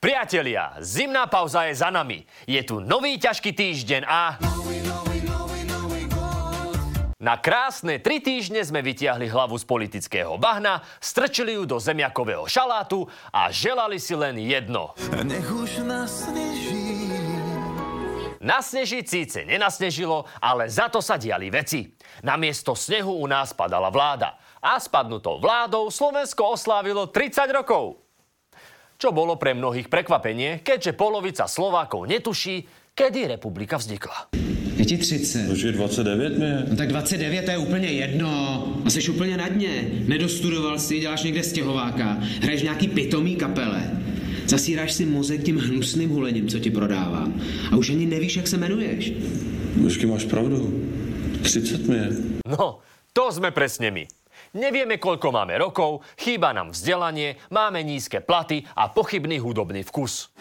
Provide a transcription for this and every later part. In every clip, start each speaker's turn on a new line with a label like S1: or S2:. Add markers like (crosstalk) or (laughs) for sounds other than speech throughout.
S1: Priatelia, zimná pauza je za nami. Je tu nový ťažký týždeň a... Na krásne tri týždne sme vytiahli hlavu z politického bahna, strčili ju do zemiakového šalátu a želali si len jedno.
S2: Nech už nasneží.
S1: Nasnežiť síce nenasnežilo, ale za to sa diali veci. Namiesto snehu u nás padala vláda. A spadnutou vládou Slovensko oslávilo 30 rokov. Čo bolo pre mnohých prekvapenie, keďže polovica Slovákov netuší, kedy republika vznikla.
S3: Je ti 30.
S4: Už je 29 mi je.
S3: No tak 29 to je úplně jedno. A jsi úplně na dně. Nedostudoval si, děláš někde stěhováka. Hraješ nějaký pitomý kapele. Zasíráš si mozek tím hnusným hulením, co ti prodávám. A už ani nevíš, jak se jmenuješ.
S4: Počkej, máš pravdu. 30 mi je.
S1: No, to sme presne my. Nevieme, koľko máme rokov, chýba nám vzdelanie, máme nízke platy a pochybný hudobný vkus.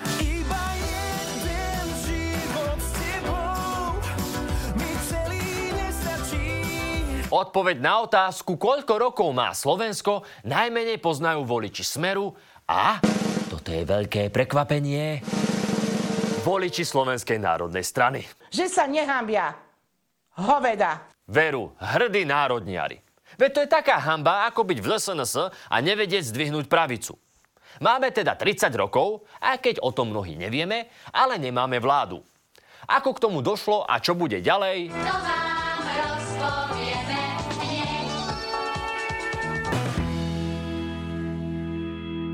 S1: Odpoveď na otázku, koľko rokov má Slovensko, najmenej poznajú voliči Smeru a, toto je veľké prekvapenie, voliči Slovenskej národnej strany.
S5: že sa nehambia. Hoveda.
S1: Veru, hrdí národniari. Veď to je taká hamba, ako byť v LSNS a nevedieť zdvihnúť pravicu. Máme teda 30 rokov, aj keď o tom mnohí nevieme, ale nemáme vládu. Ako k tomu došlo a čo bude ďalej,
S6: To vám rozpovieme hneď.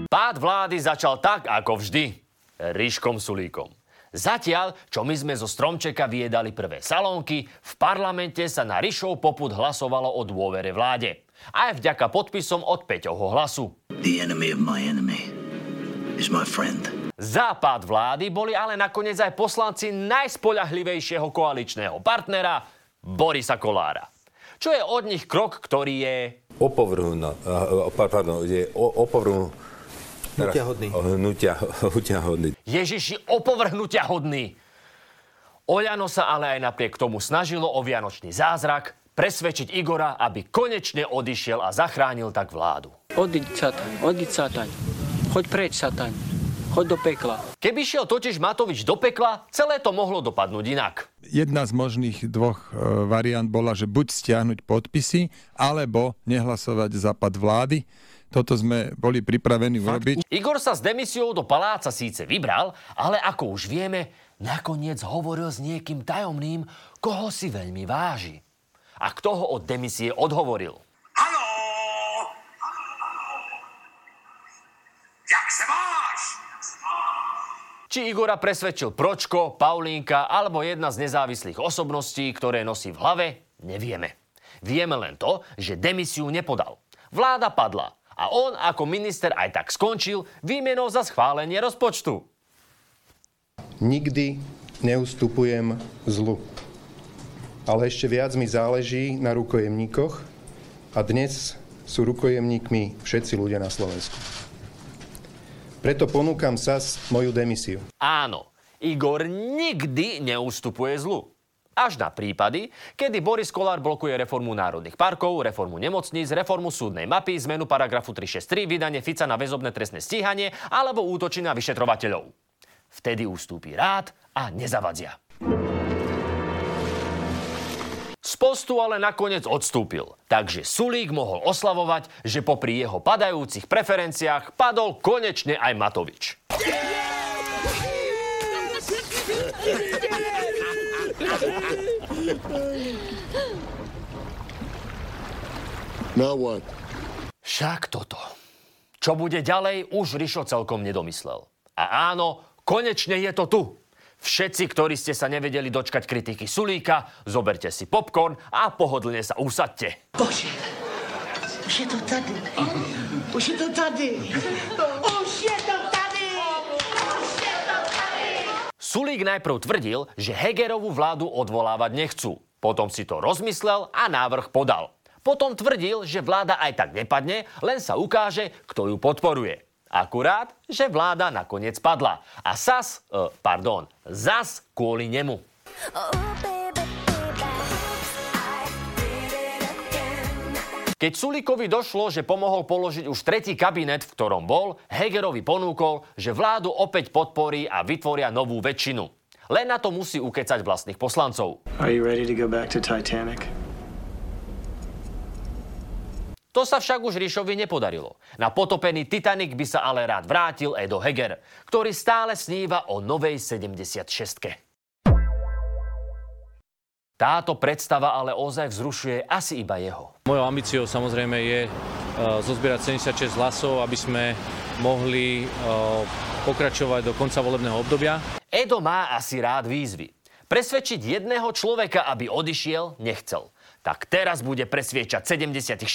S1: Pád vlády začal tak, ako vždy. Ríškom Sulíkom. Zatiaľ, čo my sme zo Stromčeka vyjedali prvé salónky, v parlamente sa na Rišov poput hlasovalo o dôvere vláde. Aj vďaka podpisom od Peťovho hlasu.
S7: The enemy of my enemy is my friend.
S1: Západ vlády boli ale nakoniec aj poslanci najspoľahlivejšieho koaličného partnera Borisa Kolára. Čo je od nich krok, ktorý je
S8: opovrhnu, uh, pardon, je o- opovrhnu...
S9: Hnutia-hodný.
S8: Hnutia, (laughs) hnutia hodný.
S1: Ježiši opovrhnutia hodný. Oľano sa ale aj napriek tomu snažilo o vianočný zázrak presvedčiť Igora, aby konečne odišiel a zachránil tak vládu.
S10: Odiď, Sataň, odiď, Sataň. Choď preč, Sataň. Choď do pekla.
S1: Keby šiel totiž Matovič do pekla, celé to mohlo dopadnúť inak.
S9: Jedna z možných dvoch e, variant bola, že buď stiahnuť podpisy, alebo nehlasovať za pad vlády. Toto sme boli pripravení urobiť.
S1: Igor sa s demisiou do paláca síce vybral, ale ako už vieme, nakoniec hovoril s niekým tajomným, koho si veľmi váži. A kto ho od demisie odhovoril?
S7: Haló! Jak se máš?
S1: Či Igora presvedčil Pročko, Paulínka alebo jedna z nezávislých osobností, ktoré nosí v hlave, nevieme. Vieme len to, že demisiu nepodal. Vláda padla a on ako minister aj tak skončil výmenou za schválenie rozpočtu.
S11: Nikdy neustupujem zlu. Ale ešte viac mi záleží na rukojemníkoch a dnes sú rukojemníkmi všetci ľudia na Slovensku. Preto ponúkam SAS moju demisiu.
S1: Áno, Igor nikdy neustupuje zlu. Až na prípady, kedy Boris Kolár blokuje reformu národných parkov, reformu nemocníc, reformu súdnej mapy, zmenu paragrafu 363, vydanie Fica na väzobné trestné stíhanie alebo útočí na vyšetrovateľov. Vtedy ustúpi rád a nezavadzia. Z postu ale nakoniec odstúpil, takže Sulík mohol oslavovať, že popri jeho padajúcich preferenciách padol konečne aj Matovič.
S12: Now what?
S1: Však toto. Čo bude ďalej, už Rišo celkom nedomyslel. A áno, konečne je to tu. Všetci, ktorí ste sa nevedeli dočkať kritiky Sulíka, zoberte si popcorn a pohodlne sa usadte.
S5: Bože, už je to tady. Už je to tady. Už je to tady. Už je to tady.
S1: Sulík najprv tvrdil, že Hegerovú vládu odvolávať nechcú. Potom si to rozmyslel a návrh podal. Potom tvrdil, že vláda aj tak nepadne, len sa ukáže, kto ju podporuje. Akurát, že vláda nakoniec padla. A SAS, e, pardon, zas kvôli nemu. Keď Sulíkovi došlo, že pomohol položiť už tretí kabinet, v ktorom bol, Hegerovi ponúkol, že vládu opäť podporí a vytvoria novú väčšinu. Len na to musí ukecať vlastných poslancov.
S12: Are you ready to go back to Titanic?
S1: To sa však už Ríšovi nepodarilo. Na potopený Titanic by sa ale rád vrátil Edo Heger, ktorý stále sníva o novej 76 Táto predstava ale ozaj vzrušuje asi iba jeho.
S13: Mojou ambíciou samozrejme je e, zozbierať 76 hlasov, aby sme mohli e, pokračovať do konca volebného obdobia.
S1: Edo má asi rád výzvy. Presvedčiť jedného človeka, aby odišiel, nechcel. Tak teraz bude presviečať 76,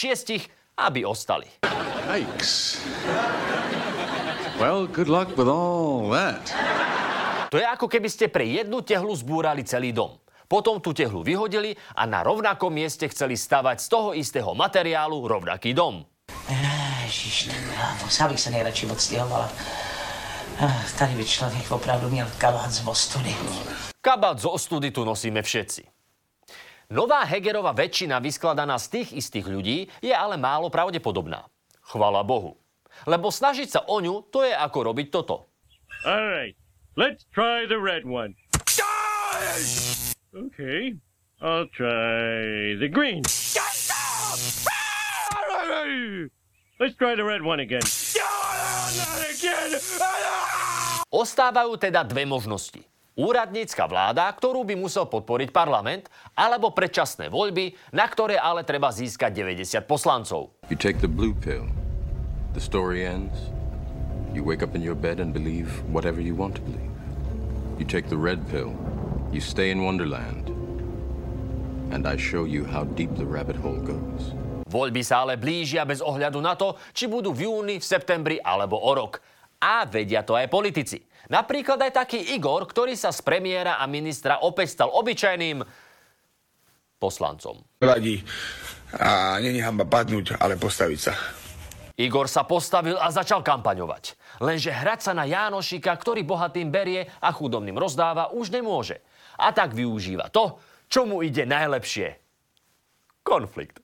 S1: aby ostali.
S14: Yikes. Well, good luck with all that.
S1: To je ako keby ste pre jednu tehlu zbúrali celý dom. Potom tú tehlu vyhodili a na rovnakom mieste chceli stavať z toho istého materiálu rovnaký dom.
S5: Ježiš, tak já bych se nejradši odstěhovala. Tady by člověk opravdu měl kabát z ostudy.
S1: Kabát zo ostudy tu nosíme všetci. Nová Hegerová väčšina vyskladaná z tých istých ľudí je ale málo pravdepodobná. Chvala Bohu. Lebo snažiť sa o ňu, to je ako robiť toto.
S15: All right, let's try the red one. Okay, I'll try the green. Let's try the red one again.
S1: Ostávajú teda dve možnosti. Úradnícka vláda, ktorú by musel podporiť parlament, alebo predčasné voľby, na ktoré ale treba získať 90 poslancov.
S16: You take the blue pill. The story ends. You wake up in your bed and believe whatever you want to believe. You take the red pill. You stay in Wonderland. And I show you how deep the rabbit hole goes.
S1: Voľby sa ale blížia bez ohľadu na to, či budú v júni, v septembri alebo o rok. A vedia to aj politici. Napríklad aj taký Igor, ktorý sa z premiéra a ministra opäť stal obyčajným poslancom.
S17: Vadí. A není hamba padnúť, ale postaviť sa.
S1: Igor sa postavil a začal kampaňovať. Lenže hrať sa na Jánošika, ktorý bohatým berie a chudobným rozdáva, už nemôže. A tak využíva to, čo mu ide najlepšie. Konflikt.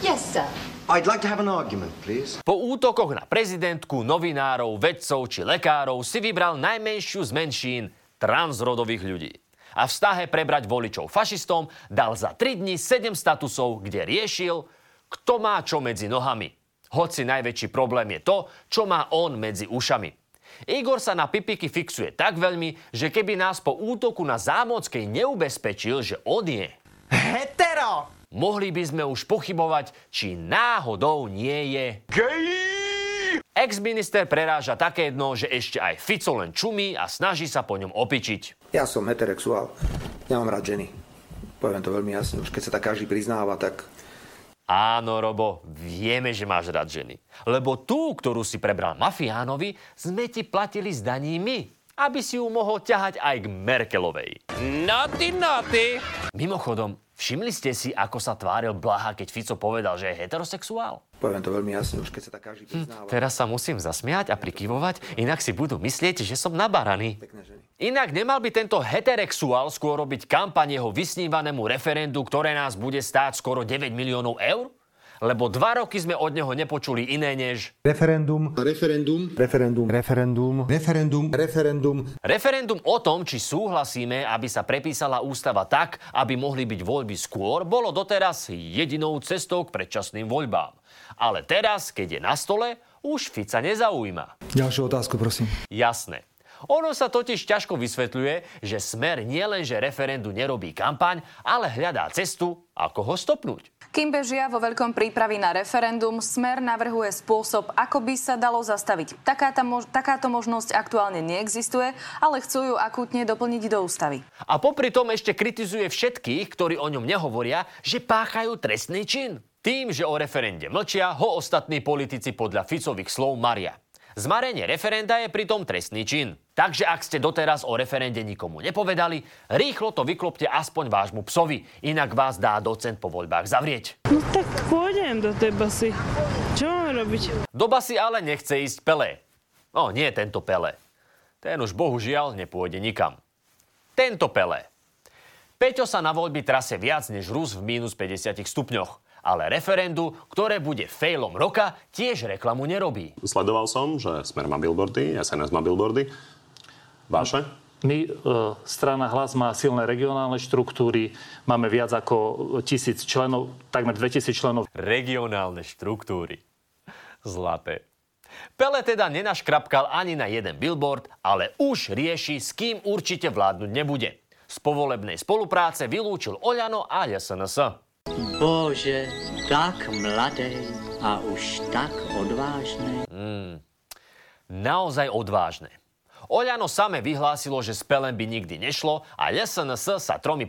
S18: Yes, sir.
S19: I'd like to have an argument, please.
S1: Po útokoch na prezidentku, novinárov, vedcov či lekárov si vybral najmenšiu z menšín transrodových ľudí. A v stahe prebrať voličov fašistom dal za 3 dní 7 statusov, kde riešil, kto má čo medzi nohami. Hoci najväčší problém je to, čo má on medzi ušami. Igor sa na pipiky fixuje tak veľmi, že keby nás po útoku na Zámockej neubezpečil, že on je
S5: Hetero!
S1: Mohli by sme už pochybovať, či náhodou nie je gay. Ex-minister preráža také dno, že ešte aj Fico len čumí a snaží sa po ňom opičiť.
S20: Ja som heterexuál. Ja mám rád ženy. Poviem to veľmi jasne. Už keď sa tak každý priznáva, tak
S1: Áno, Robo, vieme, že máš rád ženy. Lebo tú, ktorú si prebral mafiánovi, sme ti platili z daní my, aby si ju mohol ťahať aj k Merkelovej. Noty, noty! Mimochodom, všimli ste si, ako sa tváril Blaha, keď Fico povedal, že je heterosexuál?
S20: poviem to veľmi jasne. Už keď sa tak každý priznáva.
S1: Teraz sa musím zasmiať a prikyvovať, inak si budú myslieť, že som nabaraný. Inak nemal by tento heterexuál skôr robiť kampaň jeho vysnívanému referendu, ktoré nás bude stáť skoro 9 miliónov eur? Lebo dva roky sme od neho nepočuli iné než...
S20: Referendum. Referendum. Referendum. Referendum. Referendum. Referendum.
S1: Referendum o tom, či súhlasíme, aby sa prepísala ústava tak, aby mohli byť voľby skôr, bolo doteraz jedinou cestou k predčasným voľbám. Ale teraz, keď je na stole, už Fica nezaujíma.
S20: Ďalšiu otázku, prosím.
S1: Jasné. Ono sa totiž ťažko vysvetľuje, že Smer nielenže referendu nerobí kampaň, ale hľadá cestu, ako ho stopnúť.
S21: Kým bežia vo veľkom prípravy na referendum, Smer navrhuje spôsob, ako by sa dalo zastaviť. Takáto, mož- takáto možnosť aktuálne neexistuje, ale chcú ju akútne doplniť do ústavy.
S1: A popri tom ešte kritizuje všetkých, ktorí o ňom nehovoria, že páchajú trestný čin. Tým, že o referende mlčia, ho ostatní politici podľa Ficových slov maria. Zmarenie referenda je pritom trestný čin. Takže ak ste doteraz o referende nikomu nepovedali, rýchlo to vyklopte aspoň vášmu psovi, inak vás dá docent po voľbách zavrieť.
S22: No tak pôjdem do tej basy. Čo mám robiť?
S1: Do basy ale nechce ísť Pelé. No, nie tento Pelé. Ten už bohužiaľ nepôjde nikam. Tento Pelé. Peťo sa na voľby trase viac než Rus v mínus 50 stupňoch. Ale referendu, ktoré bude failom roka, tiež reklamu nerobí.
S23: Sledoval som, že Smer má billboardy, SNS má billboardy. Vaše?
S18: My, e, strana Hlas má silné regionálne štruktúry, máme viac ako tisíc členov, takmer 2000 členov.
S1: Regionálne štruktúry. Zlaté. Pele teda nenaškrapkal ani na jeden billboard, ale už rieši, s kým určite vládnuť nebude. Z povolebnej spolupráce vylúčil Oľano a SNS.
S10: Bože, tak mladé a už tak odvážne.
S1: Mm, naozaj odvážne. Oľano same vyhlásilo, že s Pelem by nikdy nešlo a SNS sa 3%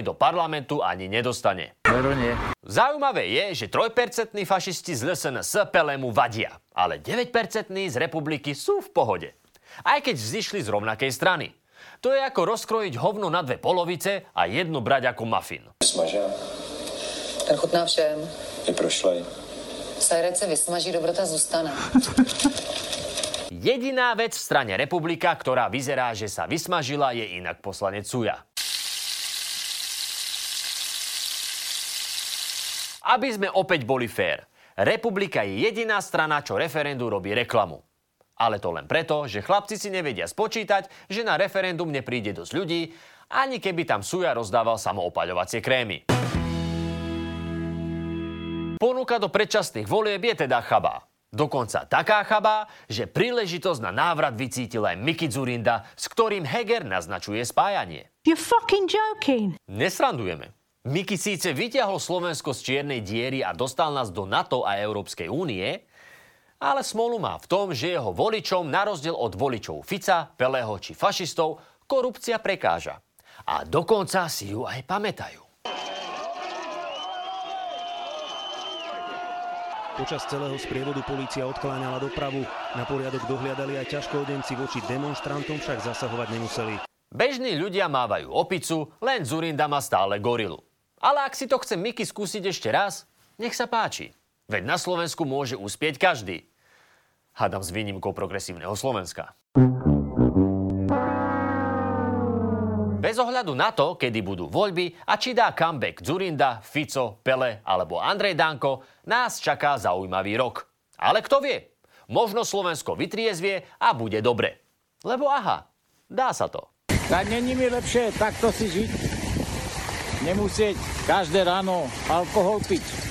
S1: do parlamentu ani nedostane.
S10: Veru nie.
S1: Zaujímavé je, že 3% fašisti z SNS Pelemu vadia, ale 9% z republiky sú v pohode. Aj keď vzýšli z rovnakej strany. To je ako rozkrojiť hovno na dve polovice a jednu brať ako mafin.
S24: Smažil.
S25: Ten chutná všem.
S24: Je prošlej.
S25: Sajrec se vysmaží, dobrota zůstane. (laughs)
S1: Jediná vec v strane republika, ktorá vyzerá, že sa vysmažila, je inak poslanec Suja. Aby sme opäť boli fér, republika je jediná strana, čo referendu robí reklamu. Ale to len preto, že chlapci si nevedia spočítať, že na referendum nepríde dosť ľudí, ani keby tam Suja rozdával samoopaľovacie krémy. Ponuka do predčasných volieb je teda chabá. Dokonca taká chaba, že príležitosť na návrat vycítil aj Miki Zurinda, s ktorým Heger naznačuje spájanie.
S26: You're fucking joking.
S1: Nesrandujeme. Miki síce vyťahol Slovensko z čiernej diery a dostal nás do NATO a Európskej únie, ale smolu má v tom, že jeho voličom, na rozdiel od voličov Fica, Peleho či fašistov, korupcia prekáža. A dokonca si ju aj pamätajú.
S27: Počas celého sprievodu polícia odkláňala dopravu. Na poriadok dohliadali aj ťažkohodenci voči demonstrantom, však zasahovať nemuseli.
S1: Bežní ľudia mávajú opicu, len Zurinda má stále gorilu. Ale ak si to chce Miky skúsiť ešte raz, nech sa páči. Veď na Slovensku môže uspieť každý. Hádam s výnimkou progresívneho Slovenska. Bez ohľadu na to, kedy budú voľby a či dá comeback Zurinda, Fico, Pele alebo Andrej Danko, nás čaká zaujímavý rok. Ale kto vie? Možno Slovensko vytriezvie a bude dobre. Lebo aha, dá sa to.
S28: Tak není mi lepšie takto si žiť. Nemusieť každé ráno alkohol piť.